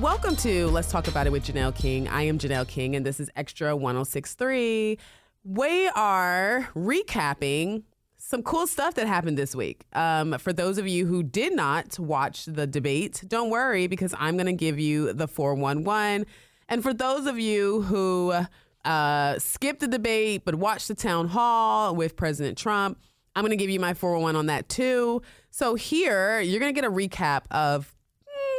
Welcome to Let's Talk About It with Janelle King. I am Janelle King, and this is Extra 1063. We are recapping some cool stuff that happened this week. Um, for those of you who did not watch the debate, don't worry because I'm going to give you the 411. And for those of you who uh, skipped the debate but watched the town hall with President Trump, I'm going to give you my 401 on that too. So here, you're going to get a recap of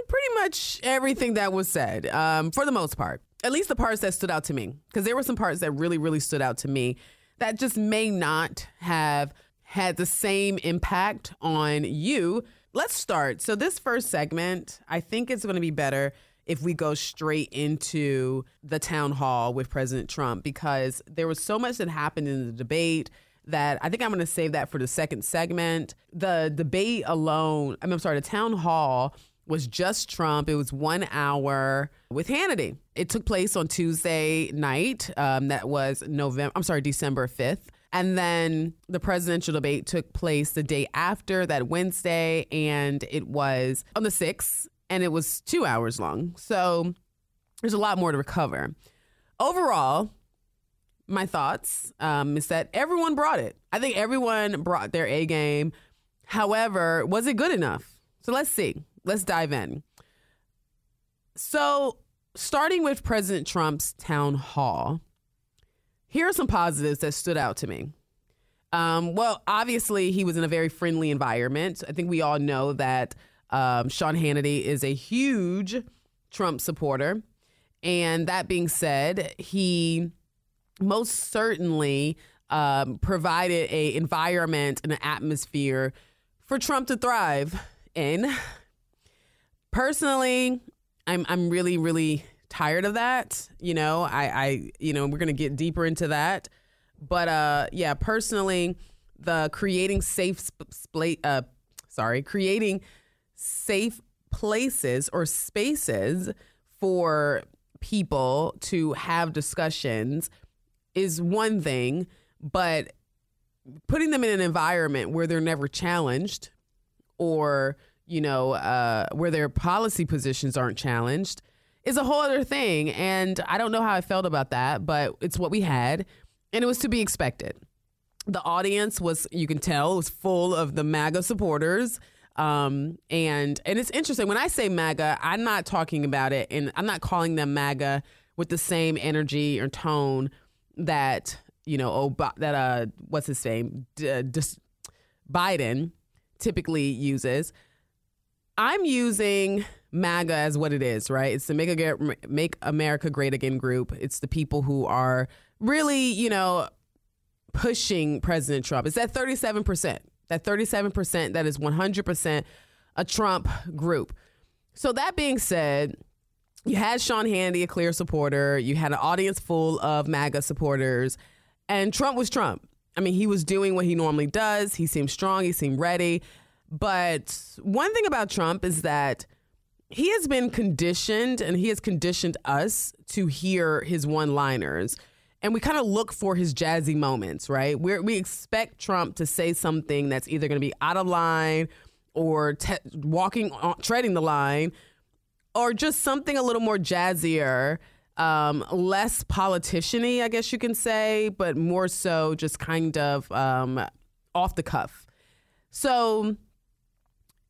pretty much everything that was said um, for the most part. At least the parts that stood out to me, because there were some parts that really, really stood out to me that just may not have had the same impact on you. Let's start. So, this first segment, I think it's going to be better if we go straight into the town hall with President Trump because there was so much that happened in the debate that I think I'm going to save that for the second segment. The debate alone, I'm sorry, the town hall was just Trump. It was one hour with Hannity. It took place on Tuesday night. Um, that was November. I'm sorry, December 5th. And then the presidential debate took place the day after that Wednesday, and it was on the 6th, and it was two hours long. So there's a lot more to recover. Overall, my thoughts um, is that everyone brought it. I think everyone brought their A game. However, was it good enough? So let's see let's dive in. So, starting with President Trump's town hall, here are some positives that stood out to me. Um, well, obviously, he was in a very friendly environment. I think we all know that um, Sean Hannity is a huge Trump supporter. And that being said, he most certainly um, provided a environment and an atmosphere for Trump to thrive in personally, I'm I'm really really tired of that. You know, I I you know we're gonna get deeper into that, but uh yeah, personally, the creating safe sp- uh sorry creating safe places or spaces for people to have discussions is one thing, but putting them in an environment where they're never challenged or you know, uh, where their policy positions aren't challenged is a whole other thing. And I don't know how I felt about that, but it's what we had, and it was to be expected. The audience was, you can tell, was full of the MAGA supporters. Um, and and it's interesting when I say MAGA, I'm not talking about it, and I'm not calling them MAGA with the same energy or tone that you know, oh, that uh, what's his name, D- D- Biden typically uses. I'm using MAGA as what it is, right? It's the Make, Make America Great Again group. It's the people who are really, you know, pushing President Trump. It's that 37%, that 37% that is 100% a Trump group. So, that being said, you had Sean Hannity, a clear supporter. You had an audience full of MAGA supporters, and Trump was Trump. I mean, he was doing what he normally does. He seemed strong, he seemed ready. But one thing about Trump is that he has been conditioned and he has conditioned us to hear his one liners. And we kind of look for his jazzy moments, right? we we expect Trump to say something that's either going to be out of line or te- walking, on, treading the line, or just something a little more jazzier, um, less politiciany, I guess you can say, but more so just kind of um, off the cuff. So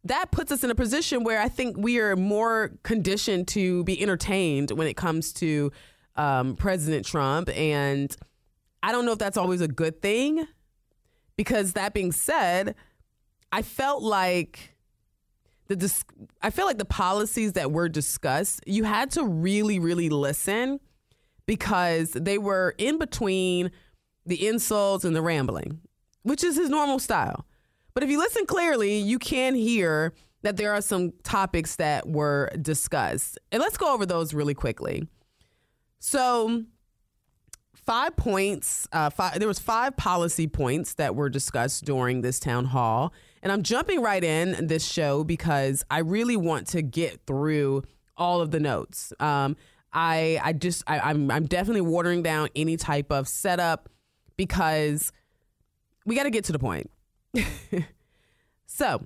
that puts us in a position where I think we are more conditioned to be entertained when it comes to um, President Trump. And I don't know if that's always a good thing because that being said, I felt like the dis- I feel like the policies that were discussed, you had to really, really listen because they were in between the insults and the rambling, which is his normal style. But if you listen clearly, you can hear that there are some topics that were discussed. And let's go over those really quickly. So, five points, uh, five, there was five policy points that were discussed during this town hall. And I'm jumping right in this show because I really want to get through all of the notes. Um, I I just I, I'm I'm definitely watering down any type of setup because we got to get to the point. so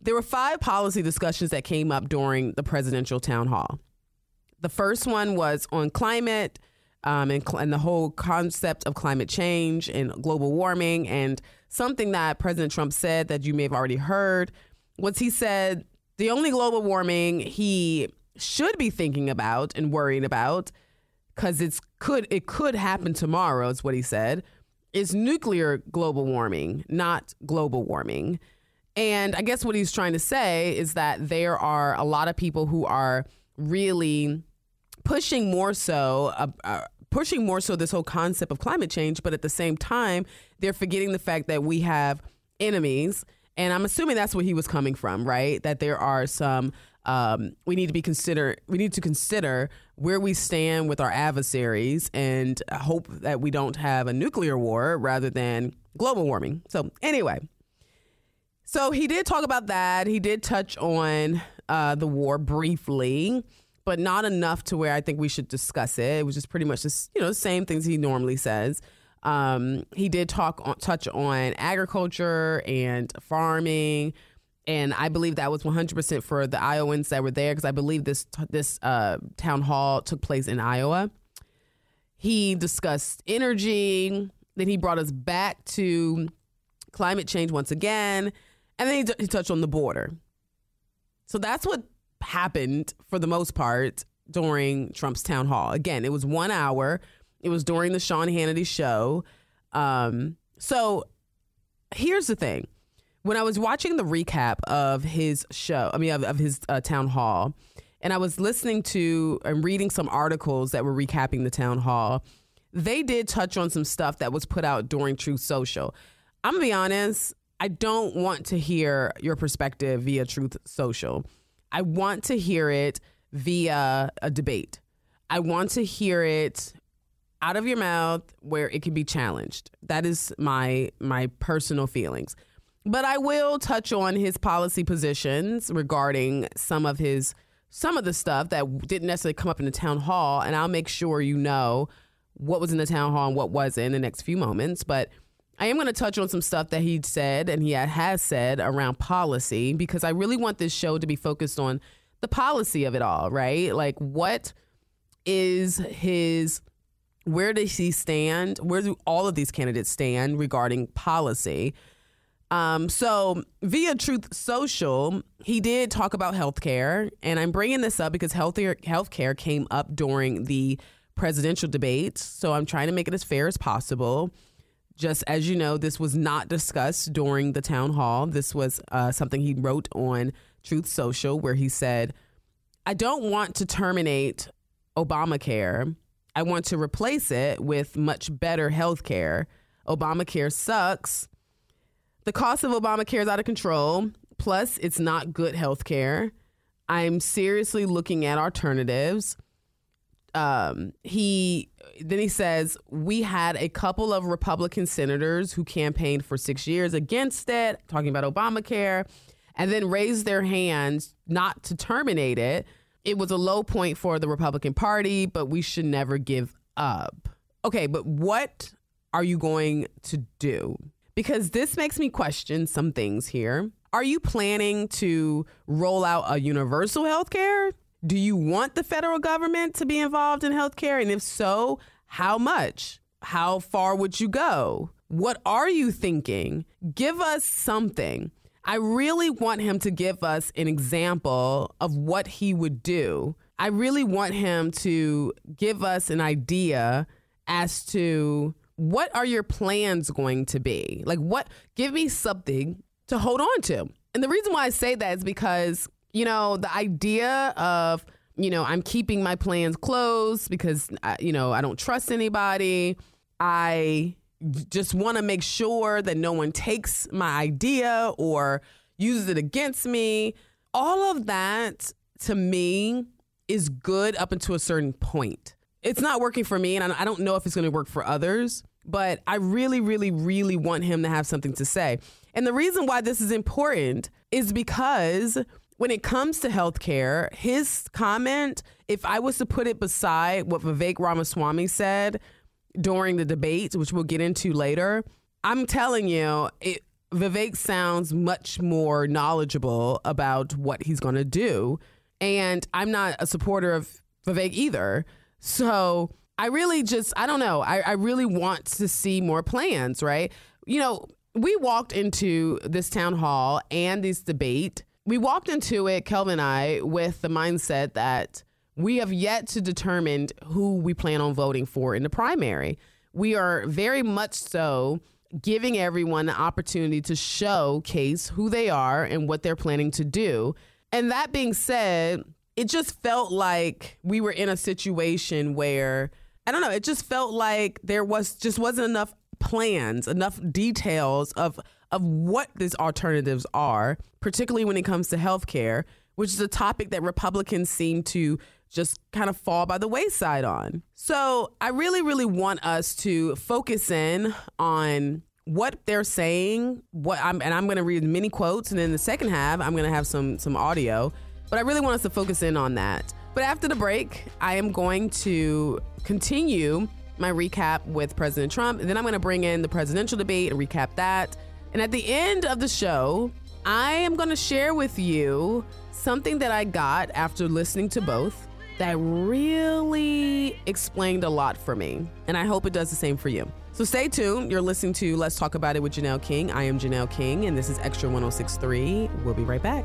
there were five policy discussions that came up during the presidential town hall. The first one was on climate um, and, cl- and the whole concept of climate change and global warming. And something that President Trump said that you may have already heard was he said the only global warming he should be thinking about and worried about because it's could it could happen tomorrow is what he said is nuclear global warming not global warming. And i guess what he's trying to say is that there are a lot of people who are really pushing more so uh, uh, pushing more so this whole concept of climate change but at the same time they're forgetting the fact that we have enemies. And i'm assuming that's where he was coming from right? That there are some um, we need to be consider we need to consider where we stand with our adversaries and hope that we don't have a nuclear war rather than global warming. So anyway, so he did talk about that. He did touch on uh, the war briefly, but not enough to where I think we should discuss it. It was just pretty much just you know the same things he normally says. Um, he did talk on, touch on agriculture and farming and I believe that was 100% for the Iowans that were there because I believe this this uh, town hall took place in Iowa. He discussed energy. Then he brought us back to climate change once again, and then he, he touched on the border. So that's what happened for the most part during Trump's town hall. Again, it was one hour. It was during the Sean Hannity show. Um, so here's the thing when I was watching the recap of his show, I mean, of, of his uh, town hall, and I was listening to and reading some articles that were recapping the town hall, they did touch on some stuff that was put out during Truth Social. I'm gonna be honest, I don't want to hear your perspective via Truth Social. I want to hear it via a debate. I want to hear it out of your mouth where it can be challenged. That is my my personal feelings. But I will touch on his policy positions regarding some of his some of the stuff that didn't necessarily come up in the town hall, and I'll make sure you know what was in the town hall and what wasn't in the next few moments. But I am going to touch on some stuff that he said and he has said around policy because I really want this show to be focused on the policy of it all, right? Like, what is his, where does he stand? Where do all of these candidates stand regarding policy? Um, so via Truth Social, he did talk about healthcare, and I'm bringing this up because healthier healthcare came up during the presidential debates. So I'm trying to make it as fair as possible. Just as you know, this was not discussed during the town hall. This was uh, something he wrote on Truth Social, where he said, "I don't want to terminate Obamacare. I want to replace it with much better healthcare. Obamacare sucks." The cost of Obamacare is out of control. Plus, it's not good health care. I'm seriously looking at alternatives. Um, he then he says we had a couple of Republican senators who campaigned for six years against it, talking about Obamacare, and then raised their hands not to terminate it. It was a low point for the Republican Party, but we should never give up. Okay, but what are you going to do? Because this makes me question some things here. Are you planning to roll out a universal health care? Do you want the federal government to be involved in health care? And if so, how much? How far would you go? What are you thinking? Give us something. I really want him to give us an example of what he would do. I really want him to give us an idea as to what are your plans going to be? Like, what, give me something to hold on to. And the reason why I say that is because, you know, the idea of, you know, I'm keeping my plans closed because, I, you know, I don't trust anybody. I just want to make sure that no one takes my idea or uses it against me. all of that to me is good up until a certain point. It's not working for me, and I don't know if it's going to work for others, but I really, really, really want him to have something to say. And the reason why this is important is because when it comes to healthcare, his comment, if I was to put it beside what Vivek Ramaswamy said during the debate, which we'll get into later, I'm telling you, it, Vivek sounds much more knowledgeable about what he's going to do. And I'm not a supporter of Vivek either. So I really just, I don't know. I, I really want to see more plans, right? You know, we walked into this town hall and this debate. We walked into it, Kelvin and I, with the mindset that we have yet to determine who we plan on voting for in the primary. We are very much so giving everyone the opportunity to showcase who they are and what they're planning to do. And that being said, it just felt like we were in a situation where I don't know, it just felt like there was just wasn't enough plans, enough details of of what these alternatives are, particularly when it comes to healthcare, which is a topic that Republicans seem to just kind of fall by the wayside on. So I really, really want us to focus in on what they're saying. What I'm and I'm going to read many quotes, and in the second half, I'm going to have some some audio. But I really want us to focus in on that. But after the break, I am going to continue my recap with President Trump, and then I'm going to bring in the presidential debate and recap that. And at the end of the show, I am going to share with you something that I got after listening to both that really explained a lot for me. And I hope it does the same for you. So stay tuned. You're listening to Let's Talk About It with Janelle King. I am Janelle King, and this is Extra 1063. We'll be right back.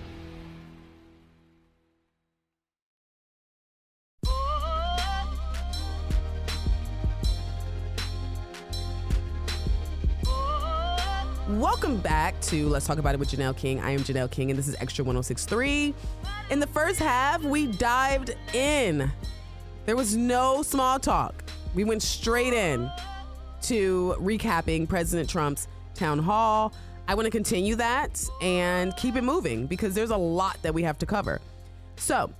Welcome back to Let's Talk About It with Janelle King. I am Janelle King, and this is Extra 1063. In the first half, we dived in. There was no small talk. We went straight in to recapping President Trump's town hall. I want to continue that and keep it moving because there's a lot that we have to cover. So,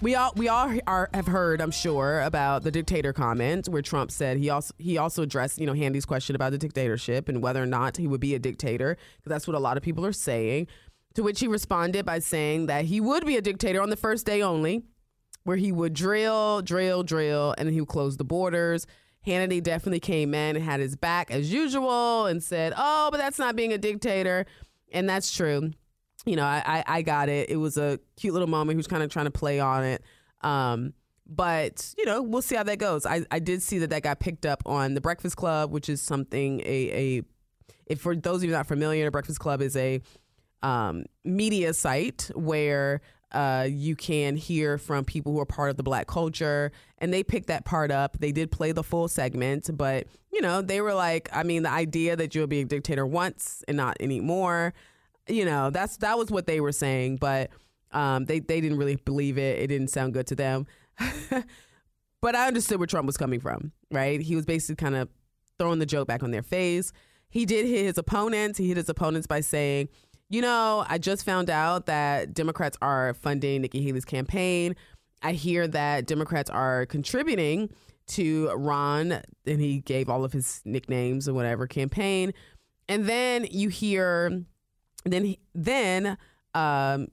we all we all are, have heard, I'm sure, about the dictator comment where Trump said he also he also addressed you know Hannity's question about the dictatorship and whether or not he would be a dictator because that's what a lot of people are saying. To which he responded by saying that he would be a dictator on the first day only, where he would drill, drill, drill, and he would close the borders. Hannity definitely came in and had his back as usual and said, "Oh, but that's not being a dictator," and that's true you know, I, I, I got it. It was a cute little moment. He was kind of trying to play on it. Um, but you know, we'll see how that goes. I, I did see that that got picked up on the Breakfast Club, which is something a a if for those of you not familiar, the Breakfast Club is a um, media site where uh, you can hear from people who are part of the black culture, and they picked that part up. They did play the full segment, but you know, they were like, I mean, the idea that you'll be a dictator once and not anymore you know, that's that was what they were saying, but um, they they didn't really believe it. It didn't sound good to them. but I understood where Trump was coming from, right? He was basically kind of throwing the joke back on their face. He did hit his opponents. He hit his opponents by saying, you know, I just found out that Democrats are funding Nikki Haley's campaign. I hear that Democrats are contributing to Ron, and he gave all of his nicknames or whatever campaign. And then you hear, then then um,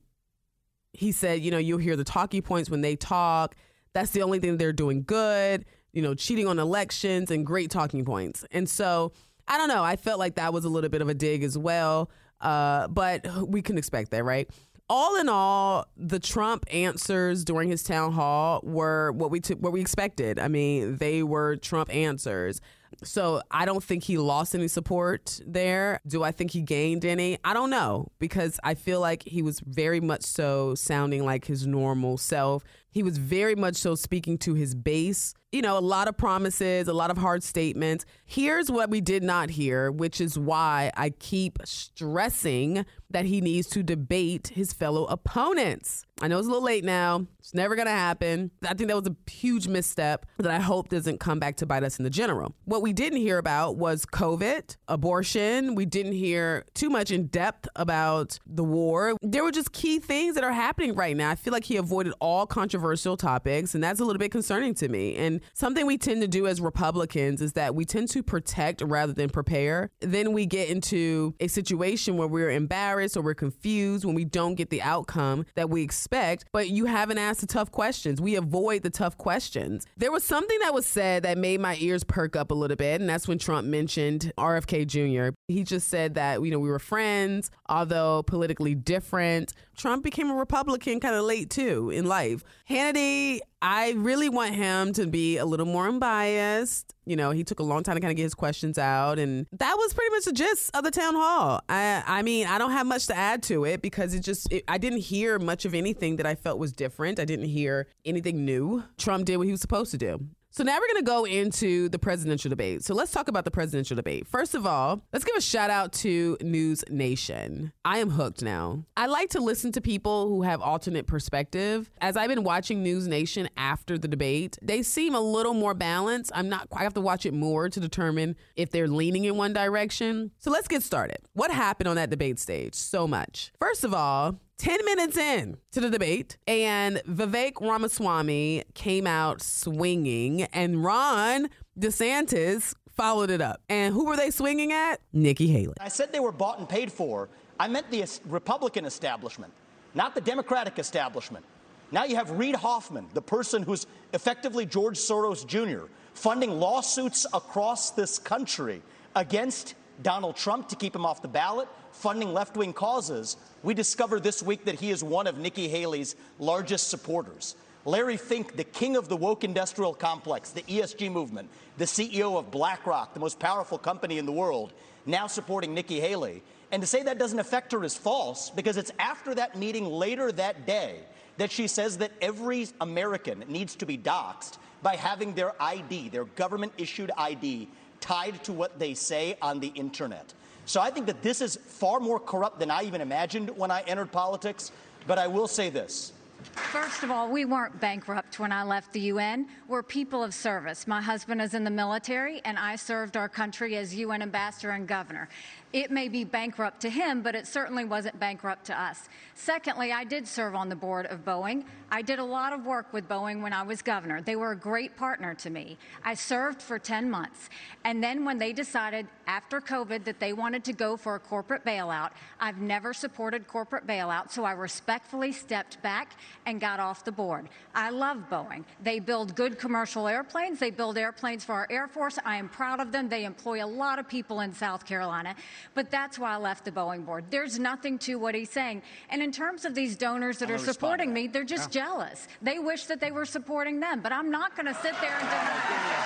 he said, you know, you'll hear the talking points when they talk. That's the only thing they're doing good. You know, cheating on elections and great talking points. And so I don't know. I felt like that was a little bit of a dig as well. Uh, but we can expect that, right? all in all, the Trump answers during his town hall were what we t- what we expected. I mean, they were Trump answers. So I don't think he lost any support there. Do I think he gained any? I don't know because I feel like he was very much so sounding like his normal self. He was very much so speaking to his base. You know, a lot of promises, a lot of hard statements. Here's what we did not hear, which is why I keep stressing that he needs to debate his fellow opponents. I know it's a little late now. It's never going to happen. I think that was a huge misstep that I hope doesn't come back to bite us in the general. What we didn't hear about was COVID, abortion. We didn't hear too much in depth about the war. There were just key things that are happening right now. I feel like he avoided all controversial topics, and that's a little bit concerning to me. And something we tend to do as Republicans is that we tend to protect rather than prepare. Then we get into a situation where we're embarrassed or we're confused when we don't get the outcome that we expect but you haven't asked the tough questions. We avoid the tough questions. There was something that was said that made my ears perk up a little bit, and that's when Trump mentioned RFK Jr. He just said that, you know, we were friends, although politically different. Trump became a Republican kind of late too in life. Hannity, I really want him to be a little more unbiased. You know, he took a long time to kind of get his questions out, and that was pretty much the gist of the town hall. I, I mean, I don't have much to add to it because it just, it, I didn't hear much of anything that I felt was different. I didn't hear anything new. Trump did what he was supposed to do. So now we're going to go into the presidential debate. So let's talk about the presidential debate. First of all, let's give a shout out to News Nation. I am hooked now. I like to listen to people who have alternate perspective. As I've been watching News Nation after the debate, they seem a little more balanced. I'm not I have to watch it more to determine if they're leaning in one direction. So let's get started. What happened on that debate stage? So much. First of all, 10 minutes in to the debate, and Vivek Ramaswamy came out swinging, and Ron DeSantis followed it up. And who were they swinging at? Nikki Haley. I said they were bought and paid for. I meant the Republican establishment, not the Democratic establishment. Now you have Reid Hoffman, the person who's effectively George Soros Jr., funding lawsuits across this country against Donald Trump to keep him off the ballot, funding left wing causes, we discovered this week that he is one of Nikki Haley's largest supporters. Larry Fink, the king of the woke industrial complex, the ESG movement, the CEO of BlackRock, the most powerful company in the world, now supporting Nikki Haley. And to say that doesn't affect her is false because it's after that meeting later that day that she says that every American needs to be doxxed by having their ID, their government issued ID, tied to what they say on the internet. So I think that this is far more corrupt than I even imagined when I entered politics. But I will say this. First of all, we weren't bankrupt when I left the UN. We're people of service. My husband is in the military, and I served our country as UN ambassador and governor. It may be bankrupt to him, but it certainly wasn't bankrupt to us. Secondly, I did serve on the board of Boeing. I did a lot of work with Boeing when I was governor. They were a great partner to me. I served for 10 months. And then when they decided after COVID that they wanted to go for a corporate bailout, I've never supported corporate bailout, so I respectfully stepped back and got off the board. I love Boeing. They build good commercial airplanes. They build airplanes for our Air Force. I am proud of them. They employ a lot of people in South Carolina. But that's why I left the Boeing board. There's nothing to what he's saying. And in terms of these donors that are supporting me, they're just yeah. jealous. They wish that they were supporting them. But I'm not going to sit there and deny.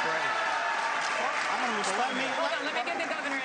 The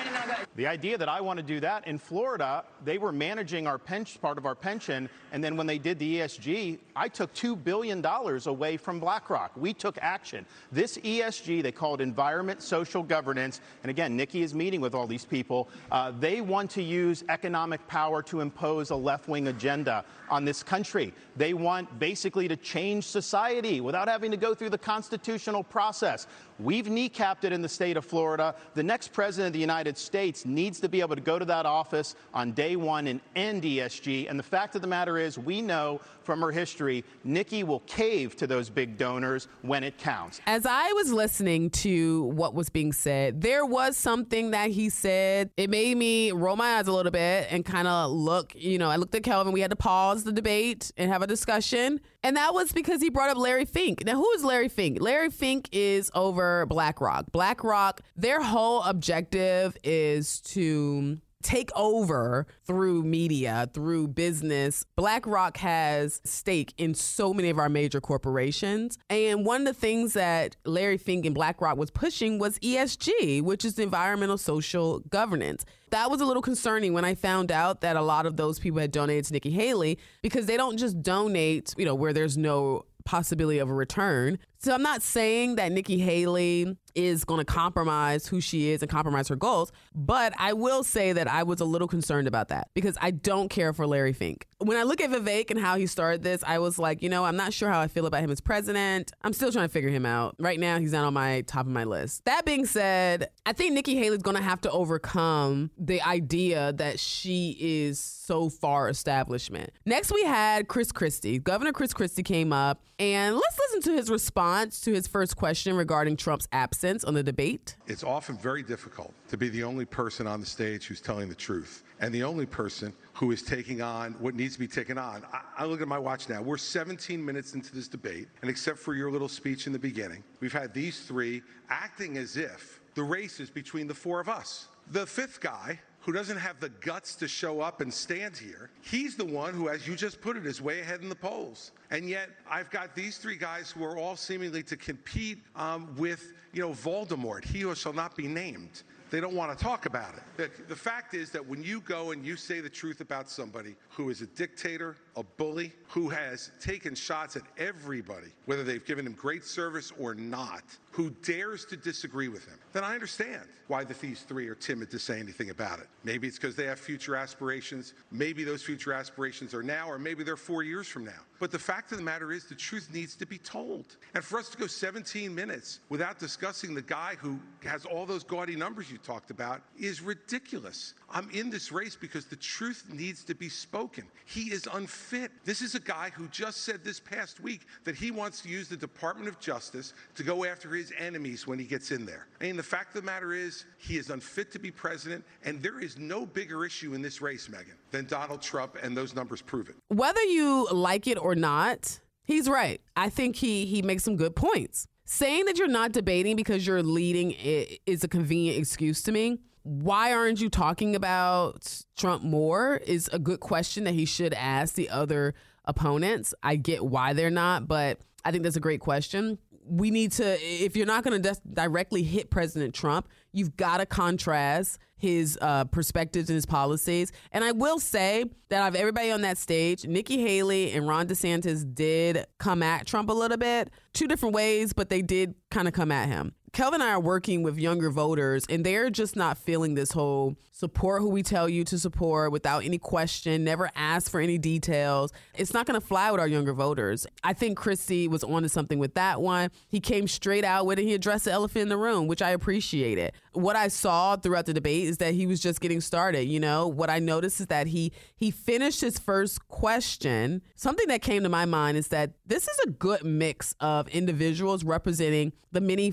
idea that I want to do that in Florida, they were managing our pension, part of our pension, and then when they did the ESG, I took $2 billion away from BlackRock. We took action. This ESG, they call it environment, social governance, and again, Nikki is meeting with all these people. Uh, they want to use economic power to impose a left wing agenda on this country. They want basically to change society without having to go through the constitutional process. We've kneecapped it in the state of Florida. The next president of the United States needs to be able to go to that office on day one and end ESG. And the fact of the matter is, we know from her history, Nikki will cave to those big donors when it counts. As I was listening to what was being said, there was something that he said. It made me roll my eyes a little bit and kind of look, you know, I looked at Kelvin. We had to pause the debate and have a discussion. And that was because he brought up Larry Fink. Now, who is Larry Fink? Larry Fink is over BlackRock. BlackRock, their whole objective is to take over through media, through business. BlackRock has stake in so many of our major corporations. And one of the things that Larry Fink and BlackRock was pushing was ESG, which is environmental social governance. That was a little concerning when I found out that a lot of those people had donated to Nikki Haley because they don't just donate, you know, where there's no possibility of a return. So I'm not saying that Nikki Haley is going to compromise who she is and compromise her goals, but I will say that I was a little concerned about that because I don't care for Larry Fink. When I look at Vivek and how he started this, I was like, you know, I'm not sure how I feel about him as president. I'm still trying to figure him out. Right now, he's not on my top of my list. That being said, I think Nikki Haley's going to have to overcome the idea that she is so far establishment. Next, we had Chris Christie. Governor Chris Christie came up, and let's listen to his response to his first question regarding Trump's absence on the debate. It's often very difficult to be the only person on the stage who's telling the truth and the only person who is taking on what needs to be taken on. I, I, look at my watch now. We're 17 minutes into this debate, and except for your little speech in the beginning, we've had these three acting as if the race is between the four of us. The fifth guy who doesn't have the guts to show up and stand here. He's the one who, as you just put it, is way ahead in the polls. And yet, I've got these three guys who are all seemingly to compete um, with, you know, Voldemort, he who shall not be named. They don't want to talk about it. The, the fact is that when you go and you say the truth about somebody who is a dictator, a bully, who has taken shots at everybody, whether they've given him great service or not, who dares to disagree with him, then I understand why the these three are timid to say anything about it. Maybe it's because they have future aspirations. Maybe those future aspirations are now, or maybe they're four years from now. But the fact of the matter is, the truth needs to be told. And for us to go 17 minutes without discussing the guy who has all those gaudy numbers you talked about is ridiculous. I'm in this race because the truth needs to be spoken. He is unfit. This is a guy who just said this past week that he wants to use the Department of Justice to go after his enemies when he gets in there. And the fact of the matter is, he is unfit to be president, and there is no bigger issue in this race, Megyn, than Donald Trump, and those numbers prove it. Whether you like it or not, he's right. I think he he makes some good points. Saying that you're not debating because you're leading is a convenient excuse to me why aren't you talking about Trump more is a good question that he should ask the other opponents. I get why they're not, but I think that's a great question. We need to, if you're not going to directly hit President Trump, you've got to contrast his uh, perspectives and his policies. And I will say that of everybody on that stage, Nikki Haley and Ron DeSantis did come at Trump a little bit, two different ways, but they did kind of come at him. Kelvin and I are working with younger voters, and they're just not feeling this whole support who we tell you to support without any question, never ask for any details. It's not going to fly with our younger voters. I think Christie was onto something with that one. He came straight out with it. He addressed the elephant in the room, which I appreciated. What I saw throughout the debate is that he was just getting started. You know, what I noticed is that he he finished his first question. Something that came to my mind is that this is a good mix of individuals representing the many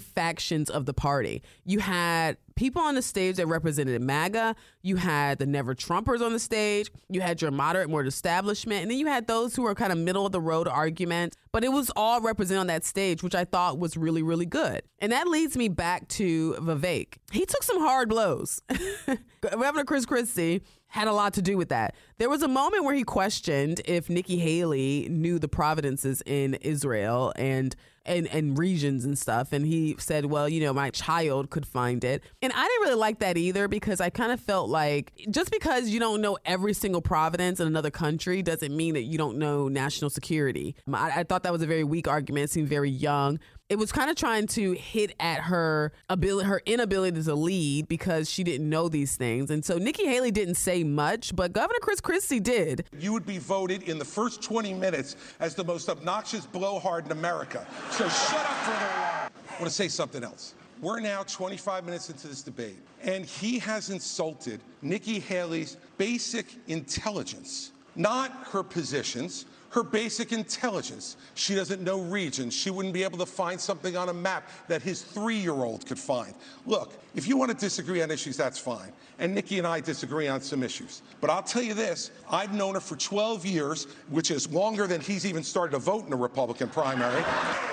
of the party. You had people on the stage that represented MAGA. You had the Never Trumpers on the stage. You had your moderate, more establishment. And then you had those who were kind of middle of the road arguments. But it was all represented on that stage, which I thought was really, really good. And that leads me back to Vivek. He took some hard blows. Governor Chris Christie had a lot to do with that. There was a moment where he questioned if Nikki Haley knew the providences in Israel and and and regions and stuff. And he said well you know my child could find it. And i didn't really like that either because i kind of felt like just because you don't know every single providence in another country doesn't mean that you don't know national security. I, I thought that was a very weak argument. It seemed very young it was kind of trying to hit at her ability, her inability to lead because she didn't know these things. And so Nikki Haley didn't say much, but Governor Chris Christie did. You would be voted in the first 20 minutes as the most obnoxious blowhard in America. So shut up for a little while. I want to say something else. We're now 25 minutes into this debate, and he has insulted Nikki Haley's basic intelligence, not her positions, her basic intelligence. She doesn't know regions. She wouldn't be able to find something on a map that his three year old could find. Look, if you want to disagree on issues, that's fine. And Nikki and I disagree on some issues. But I'll tell you this I've known her for 12 years, which is longer than he's even started to vote in a Republican primary.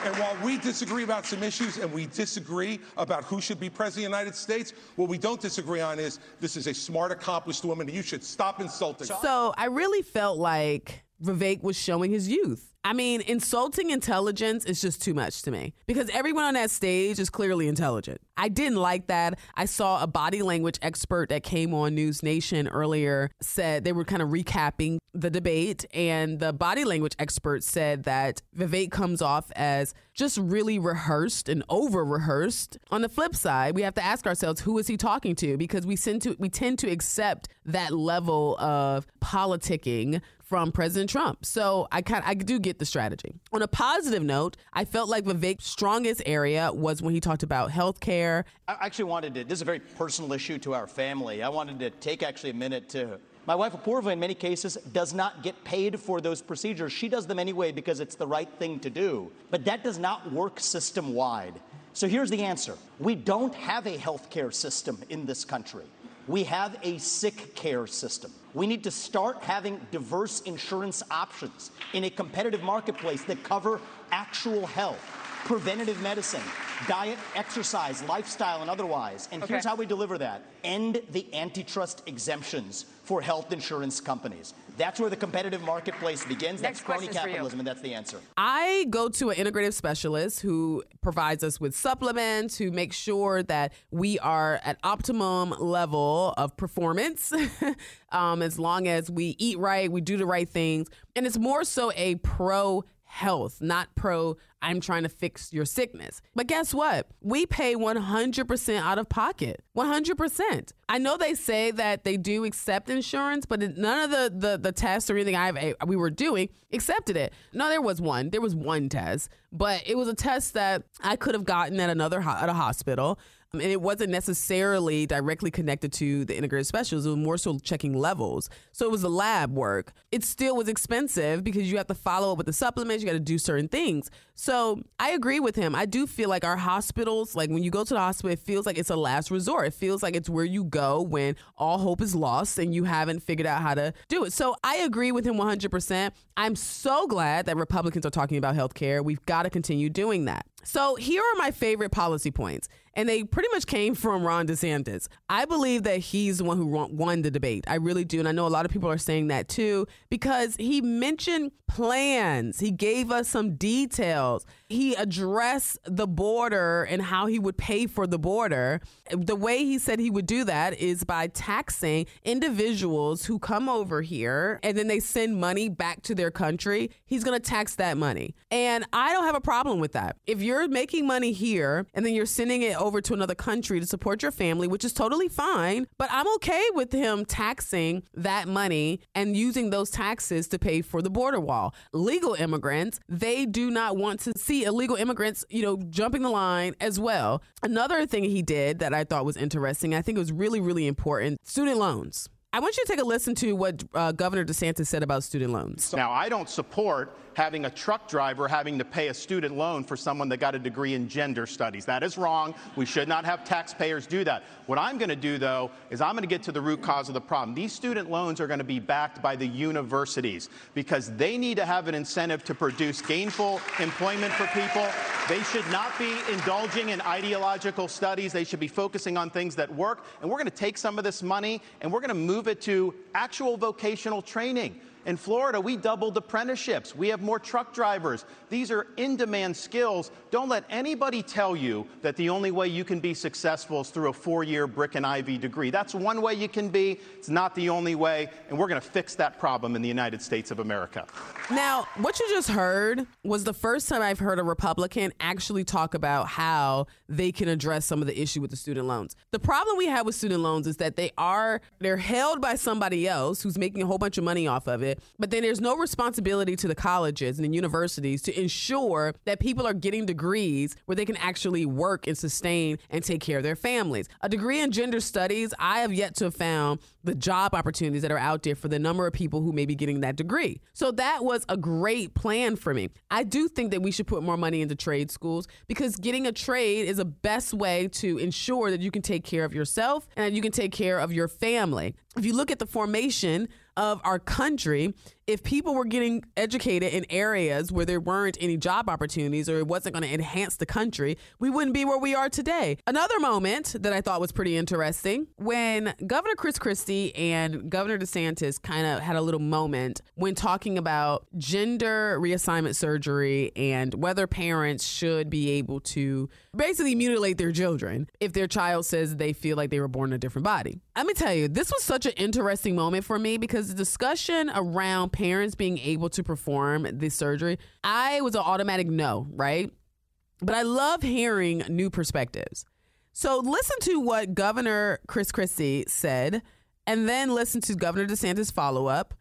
and while we disagree about some issues and we disagree about who should be president of the United States, what we don't disagree on is this is a smart, accomplished woman, and you should stop insulting her. So I really felt like Vivek was showing his youth. I mean, insulting intelligence is just too much to me because everyone on that stage is clearly intelligent. I didn't like that. I saw a body language expert that came on News Nation earlier said they were kind of recapping the debate, and the body language expert said that Vivek comes off as just really rehearsed and over rehearsed. On the flip side, we have to ask ourselves who is he talking to because we tend to we tend to accept that level of politicking from President Trump. So I kind I do get the strategy. On a positive note, I felt like Vivek's strongest area was when he talked about health care. I actually wanted to, this is a very personal issue to our family. I wanted to take actually a minute to my wife Apoorva, in many cases, does not get paid for those procedures. She does them anyway because it's the right thing to do. But that does not work system wide. So here's the answer we don't have a healthcare system in this country. We have a sick care system. We need to start having diverse insurance options in a competitive marketplace that cover actual health, preventative medicine, diet, exercise, lifestyle, and otherwise. And Okay. here's how we deliver that end the antitrust exemptions for health insurance companies. That's where the competitive marketplace begins. Next That's crony question's for you. capitalism, and that's the answer. I go to an integrative specialist who provides us with supplements, who makes sure that we are at optimum level of performance. um, as long as we eat right, we do the right things. And it's more so a pro health, not pro I'm trying to fix your sickness. But guess what? We pay 100% out of pocket. 100%. I know they say that they do accept insurance, but none of the, the, the tests or anything I've, eh, we were doing accepted it. No, there was one. There was one test, but it was a test that I could have gotten at another at a hospital. And it wasn't necessarily directly connected to the integrated specials. It was more so checking levels. So it was the lab work. It still was expensive because you have to follow up with the supplements. You got to do certain things. So I agree with him. I do feel like our hospitals, like when you go to the hospital, it feels like it's a last resort. It feels like it's where you go when all hope is lost and you haven't figured out how to do it. So I agree with him 100%. I'm so glad that Republicans are talking about health care. We've got to continue doing that. So here are my favorite policy points, and they pretty much came from Ron DeSantis. I believe that he's the one who won- the debate. I really do, and I know a lot of people are saying that too because he mentioned plans. He gave us some details. He addressed the border and how he would pay for the border. The way he said he would do that is by taxing individuals who come over here and then they send money back to their country. He's going to tax that money. And I don't have a problem with that. If you're making money here and then you're sending it over to another country to support your family, which is totally fine, but I'm okay with him taxing that money and using those taxes to pay for the border wall. Legal immigrants, they do not want to see illegal immigrants, you know, jumping the line as well. Another thing he did that I thought was interesting, I think it was really, really important student loans. I want you to take a listen to what uh, Governor DeSantis said about student loans. Now, I don't support having a truck driver having to pay a student loan for someone that got a degree in gender studies. That is wrong. We should not have taxpayers do that. What I'm going to do, though, is I'm going to get to the root cause of the problem. These student loans are going to be backed by the universities because they need to have an incentive to produce gainful employment for people. They should not be indulging in ideological studies. They should be focusing on things that work. And we're going to take some of this money and we're going to move it to actual vocational training. In Florida, we doubled apprenticeships. We have more truck drivers. These are in demand skills. Don't let anybody tell you that the only way you can be successful is through a four year brick and ivy degree. That's one way you can be. It's not the only way. And we're going to fix that problem in the United States of America. Now, what you just heard was the first time I've heard a Republican actually talk about how they can address some of the issue with the student loans. The problem we have with student loans is that they are they're held by somebody else who's making a whole bunch of money off of it. It. But then there's no responsibility to the colleges and the universities to ensure that people are getting degrees where they can actually work and sustain and take care of their families. A degree in gender studies, I have yet to have found the job opportunities that are out there for the number of people who may be getting that degree. So that was a great plan for me. I do think that we should put more money into trade schools because getting a trade is a best way to ensure that you can take care of yourself and you can take care of your family. If you look at the formation of our country, if people were getting educated in areas where there weren't any job opportunities or it wasn't going to enhance the country, we wouldn't be where we are today. Another moment that I thought was pretty interesting when Governor Chris Christie and Governor DeSantis kind of had a little moment when talking about gender reassignment surgery and whether parents should be able to basically mutilate their children if their child says they feel like they were born in a different body. Let me tell you, this was such an interesting moment for me because the discussion around parents being able to perform this surgery, I was an automatic no, right? But I love hearing new perspectives. So listen to what Governor Chris Christie said, and then listen to Governor DeSantis' follow up.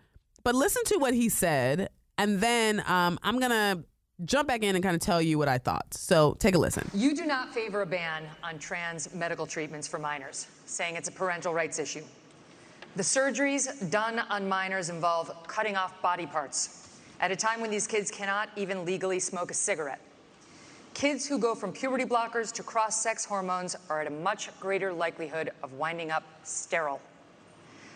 But listen to what he said, and then um, I'm going to jump back in and kind of tell you what I thought. So take a listen. You do not favor a ban on trans medical treatments for minors, saying it's a parental rights issue. The surgeries done on minors involve cutting off body parts at a time when these kids cannot even legally smoke a cigarette. Kids who go from puberty blockers to cross sex hormones are at a much greater likelihood of winding up sterile.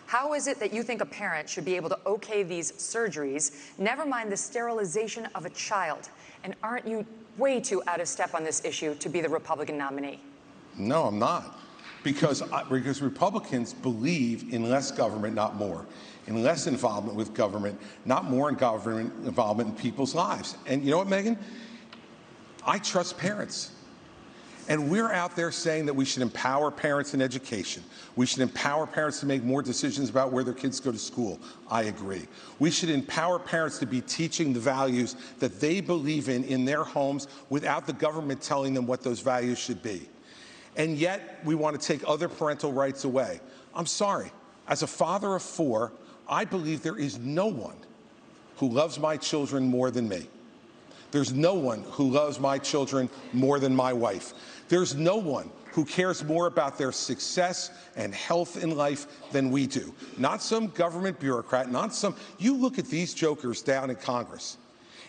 How is it that you think a parent should be able to okay these surgeries, never mind the sterilization of a child? And aren't you way too out of step on this issue to be the Republican nominee? No, I'm not. Because, because Republicans believe in less government, not more. In less involvement with government, not more in government involvement in people's lives. And you know what, Megyn? I trust parents. And we're out there saying that we should empower parents in education. We should empower parents to make more decisions about where their kids go to school. I agree. We should empower parents to be teaching the values that they believe in in their homes without the government telling them what those values should be. And yet, we want to take other parental rights away. I'm sorry. As a father of four, I believe there is no one who loves my children more than me. There's no one who loves my children more than my wife. There's no one who cares more about their success and health in life than we do. Not some government bureaucrat, not some. You look at these jokers down in Congress.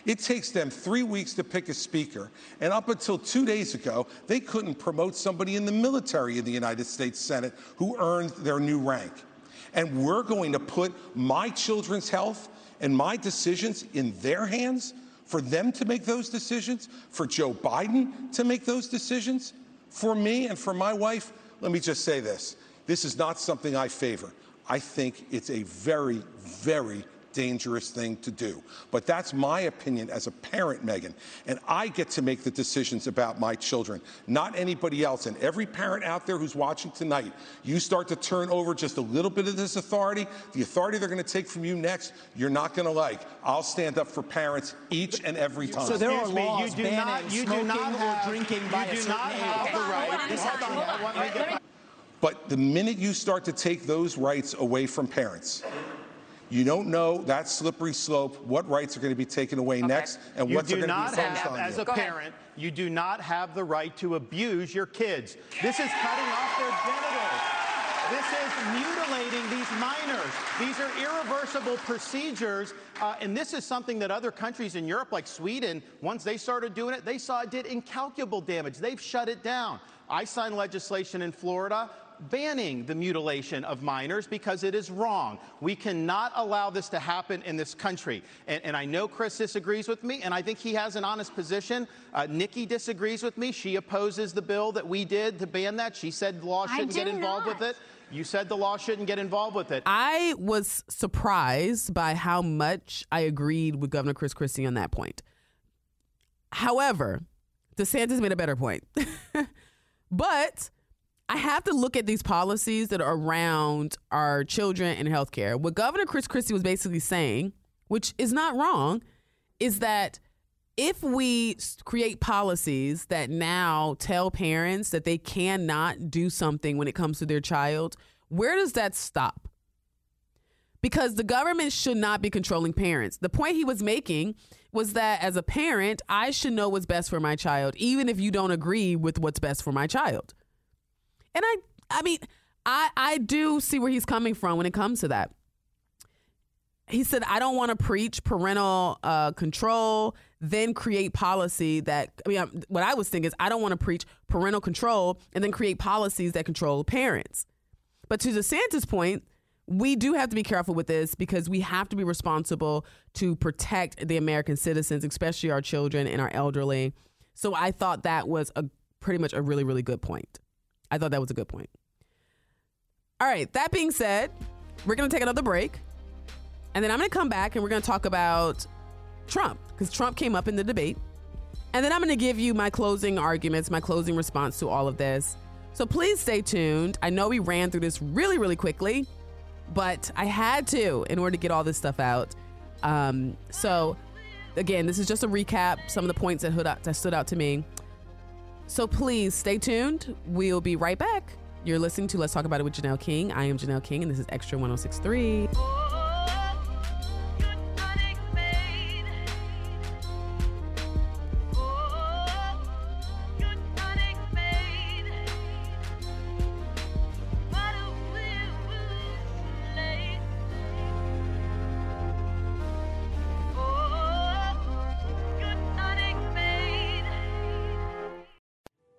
It takes them three weeks to pick a speaker, and up until two days ago, they couldn't promote somebody in the military in the United States Senate who earned their new rank. And we're going to put my children's health and my decisions in their hands? For them to make those decisions, for Joe Biden to make those decisions, for me and for my wife, let me just say this. This is not something I favor. I think it's a very, very dangerous thing to do. But that's my opinion as a parent, Megyn. And I get to make the decisions about my children, not anybody else. And every parent out there who's watching tonight, you start to turn over just a little bit of this authority, the authority they're going to take from you next, you're not going to like. I'll stand up for parents each and every time. So there are me, laws you do banning not, you smoking do not have, or drinking by you a do certain not age. have the right. Hold on a second. But the minute you start to take those rights away from parents, you don't know that slippery slope, what rights are going to be taken away next, and You what's going to be not focused on as you. a parent, you do not have the right to abuse your kids. This is cutting off their genitals. This is mutilating these minors. These are irreversible procedures, uh, and this is something that other countries in Europe, like Sweden, once they started doing it, they saw it did incalculable damage. They've shut it down. I signed legislation in Florida banning the mutilation of minors because it is wrong. We cannot allow this to happen in this country. And, and I know Chris disagrees with me, and I think he has an honest position. Uh, Nikki disagrees with me. She opposes the bill that we did to ban that. She said the law shouldn't get involved not. with it. You said the law shouldn't get involved with it. I was surprised by how much I agreed with Governor Chris Christie on that point. However, DeSantis made a better point. but I have to look at these policies that are around our children and healthcare. What Governor Chris Christie was basically saying, which is not wrong, is that if we create policies that now tell parents that they cannot do something when it comes to their child, where does that stop? because the government should not be controlling parents. The point he was making was that as a parent, I should know what's best for my child, even if you don't agree with what's best for my child. And I, I mean, I, I do see where he's coming from when it comes to that. He said, I don't want to preach parental uh, control, then create policy that, I mean, I'm, what I was thinking is, I don't want to preach parental control and then create policies that control parents. But to DeSantis' point, we do have to be careful with this because we have to be responsible to protect the American citizens, especially our children and our elderly. So I thought that was a pretty much a really, really good point. I thought that was a good point. All right, that being said, we're going to take another break. And then I'm going to come back and we're going to talk about Trump because Trump came up in the debate. And then I'm going to give you my closing arguments, my closing response to all of this. So please stay tuned. I know we ran through this really, really quickly, but I had to in order to get all this stuff out. Um, so again, this is just a recap, some of the points that, that stood out to me. So please stay tuned. We'll be right back. You're listening to Let's Talk About It with Janelle King. I am Janelle King, and this is Extra 1063.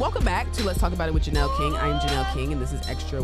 Welcome back to Let's Talk About It with Janelle King. I am Janelle King, and this is Extra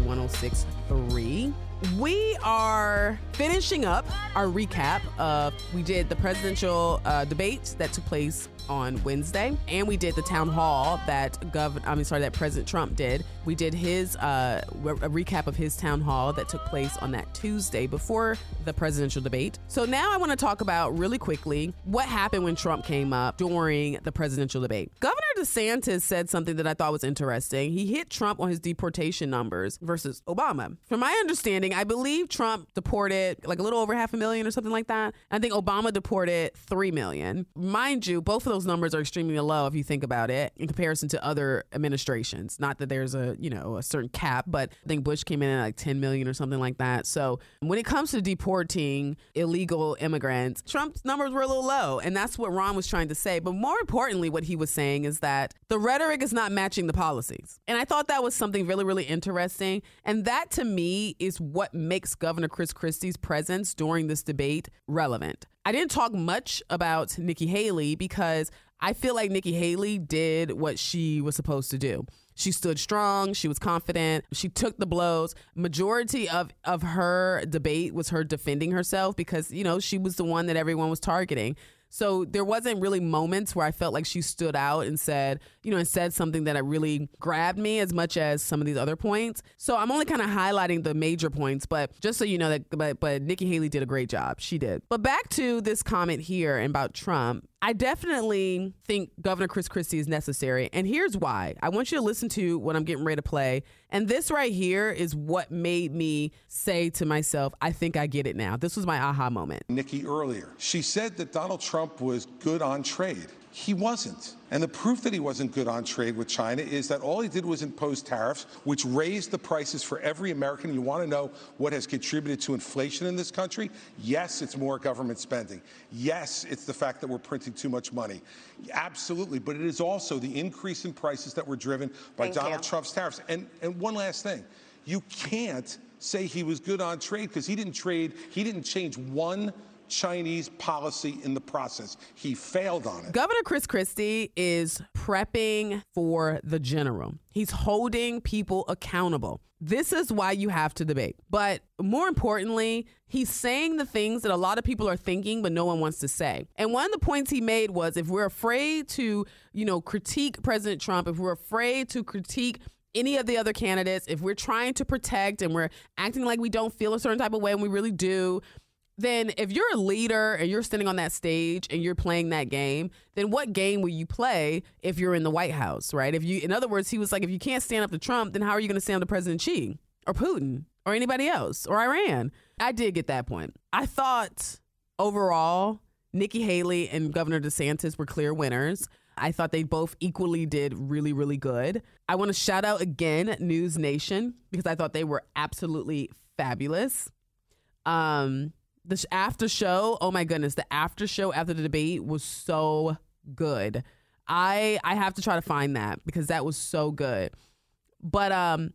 1063. We are finishing up our recap of we did the presidential uh, debates that took place on Wednesday, and we did the town hall that Governor, I mean, sorry, that President Trump did. We did his uh, a recap of his town hall that took place on that Tuesday before the presidential debate. So now I want to talk about really quickly what happened when Trump came up during the presidential debate. Governor DeSantis said something that I thought was interesting. He hit Trump on his deportation numbers versus Obama. From my understanding, I believe Trump deported like a little over half a million or something like that. I think Obama deported 3 million. Mind you, both of those numbers are extremely low if you think about it in comparison to other administrations. Not that there's a, you know, a certain cap, but I think Bush came in at like 10 million or something like that. So when it comes to deporting illegal immigrants, Trump's numbers were a little low. And that's what Ron was trying to say. But more importantly, what he was saying is that the rhetoric is not matching the policies. And I thought that was something really, really interesting. And that to me is what makes Governor Chris Christie's presence during this debate relevant. I didn't talk much about Nikki Haley because I feel like Nikki Haley did what she was supposed to do. She stood strong, she was confident, she took the blows. Majority of of her debate was her defending herself because, you know, she was the one that everyone was targeting. So there wasn't really moments where I felt like she stood out and said, you know, and said something that really grabbed me as much as some of these other points. So I'm only kind of highlighting the major points, but just so you know that but but Nikki Haley did a great job. She did. But back to this comment here about Trump. I definitely think Governor Chris Christie is necessary. And here's why. I want you to listen to what I'm getting ready to play. And this right here is what made me say to myself, I think I get it now. This was my aha moment. Nikki earlier. She said that Donald Trump was good on trade. He wasn't. And the proof that he wasn't good on trade with China is that all he did was impose tariffs, which raised the prices for every American. You want to know what has contributed to inflation in this country? Yes, it's more government spending. Yes, it's the fact that we're printing too much money. Absolutely. But it is also the increase in prices that were driven by Thank Donald you. Trump's tariffs. And, and one last thing you can't say he was good on trade because he didn't trade, he didn't change one Chinese policy in the process. He failed on it. Governor Chris Christie is prepping for the general. He's holding people accountable. This is why you have to debate. But more importantly, he's saying the things that a lot of people are thinking, but no one wants to say. And one of the points he made was if we're afraid to, you know, critique President Trump, if we're afraid to critique any of the other candidates, if we're trying to protect and we're acting like we don't feel a certain type of way and we really do, then if you're a leader and you're standing on that stage and you're playing that game, then what game will you play if you're in the White House, right? If you in other words, he was like if you can't stand up to Trump, then how are you going to stand up to President Xi or Putin or anybody else or Iran? I did get that point. I thought overall Nikki Haley and Governor DeSantis were clear winners. I thought they both equally did really, really good. I want to shout out again News Nation because I thought they were absolutely fabulous. Um, the after show, oh my goodness, the after show after the debate was so good. I I have to try to find that because that was so good. But um,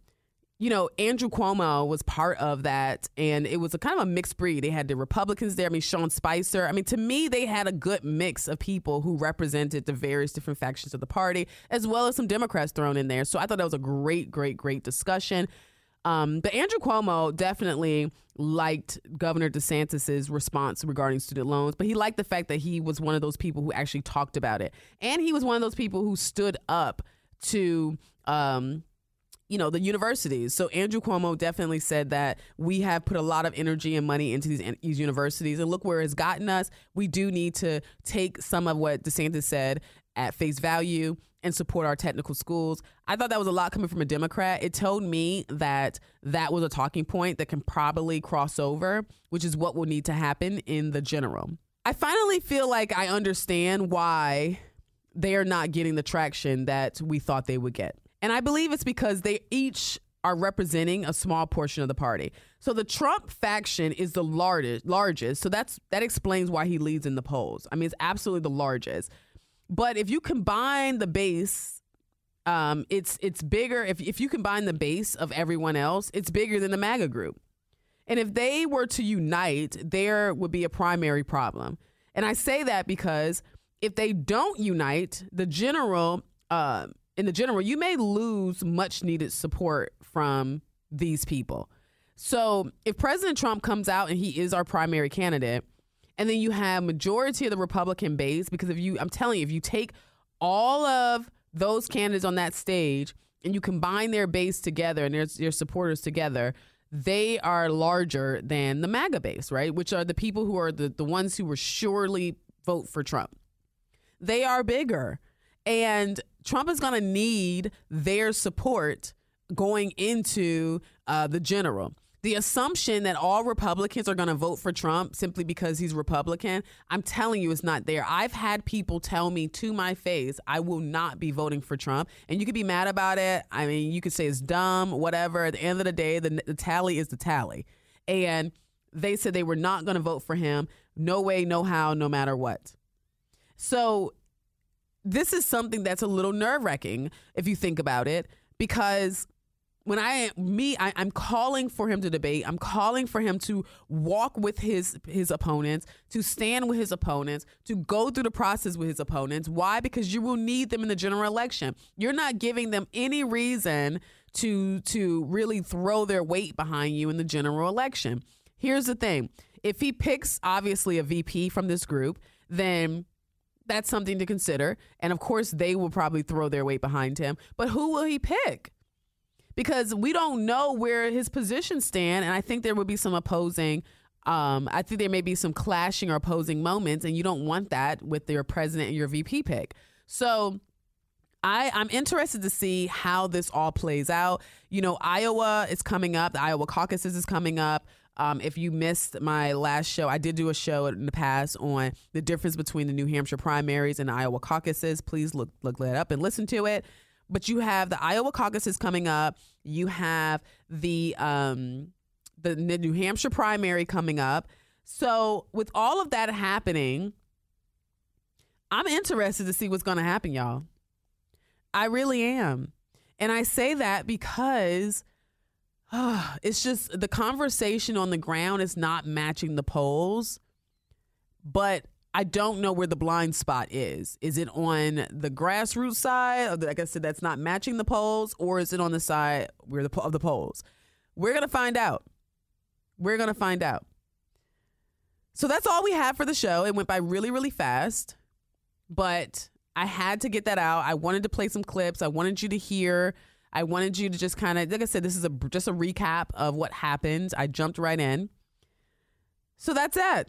you know, Andrew Cuomo was part of that, and it was a kind of a mixed breed. They had the Republicans there. I mean, Sean Spicer. I mean, to me, they had a good mix of people who represented the various different factions of the party, as well as some Democrats thrown in there. So I thought that was a great, great, great discussion. Um, but Andrew Cuomo definitely liked Governor DeSantis's response regarding student loans, but he liked the fact that he was one of those people who actually talked about it, and he was one of those people who stood up to. Um, you know the universities. So Andrew Cuomo definitely said that we have put a lot of energy and money into these, these universities, and look where it's gotten us. We do need to take some of what DeSantis said at face value and support our technical schools. I thought that was a lot coming from a Democrat. It told me that that was a talking point that can probably cross over, which is what will need to happen in the general. I finally feel like I understand why they are not getting the traction that we thought they would get. And I believe it's because they each are representing a small portion of the party. So the Trump faction is the largest largest. So that's that explains why he leads in the polls. I mean, it's absolutely the largest. But if you combine the base, um, it's it's bigger. If if you combine the base of everyone else, it's bigger than the MAGA group. And if they were to unite, there would be a primary problem. And I say that because if they don't unite, the general uh, in the general, you may lose much needed support from these people. So if President Trump comes out and he is our primary candidate, and then you have majority of the Republican base, because if you, I'm telling you, if you take all of those candidates on that stage and you combine their base together and their, their supporters together, they are larger than the MAGA base, right? Which are the people who are the, the ones who will surely vote for Trump. They are bigger. And Trump is going to need their support going into uh, the general. The assumption that all Republicans are going to vote for Trump simply because he's Republican, I'm telling you, it's not there. I've had people tell me to my face, I will not be voting for Trump. And you could be mad about it. I mean, you could say it's dumb, whatever. At the end of the day, the, the tally is the tally. And they said they were not going to vote for him. No way, no how, no matter what. So this is something that's a little nerve wracking if you think about it, because when I me I, I'm calling for him to debate. I'm calling for him to walk with his his opponents, to stand with his opponents, to go through the process with his opponents. Why? Because you will need them in the general election. You're not giving them any reason to to really throw their weight behind you in the general election. Here's the thing: if he picks obviously a VP from this group, then that's something to consider. And of course, they will probably throw their weight behind him. But who will he pick? Because we don't know where his positions stand. And I think there would be some opposing. Um, I think there may be some clashing or opposing moments, and you don't want that with your president and your VP pick. So I, I'm interested to see how this all plays out. You know, Iowa is coming up, the Iowa caucuses is coming up. Um, if you missed my last show, I did do a show in the past on the difference between the New Hampshire primaries and the Iowa caucuses. Please look look that up and listen to it. But you have the Iowa caucuses coming up. You have the um, the New Hampshire primary coming up. So with all of that happening, I'm interested to see what's going to happen, y'all. I really am. And I say that because it's just the conversation on the ground is not matching the polls. But I don't know where the blind spot is. Is it on the grassroots side? Like I said, that's not matching the polls, or is it on the side where the of the polls? We're gonna find out. We're gonna find out. So that's all we have for the show. It went by really, really fast, but I had to get that out. I wanted to play some clips. I wanted you to hear. I wanted you to just kind of, like I said, this is a just a recap of what happened. I jumped right in. So that's it.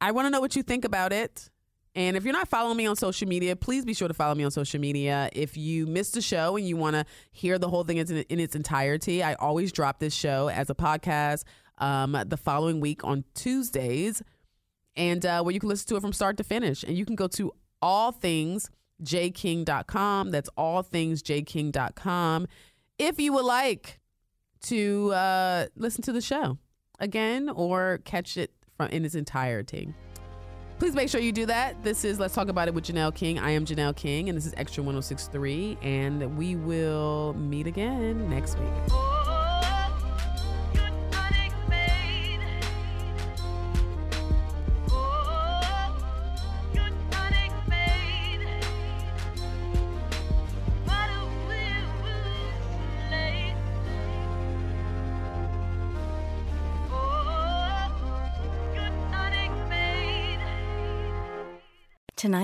I want to know what you think about it. And if you're not following me on social media, please be sure to follow me on social media. If you missed the show and you want to hear the whole thing in, its entirety, I always drop this show as a podcast um, the following week on Tuesdays, and uh, where you can listen to it from start to finish. And you can go to all things jking.com. That's all things jking.com. If you would like to uh, listen to the show again or catch it in its entirety. Please make sure you do that. This is Let's Talk About It with Janelle King. I am Janelle King, and this is Extra 1063, and we will meet again next week.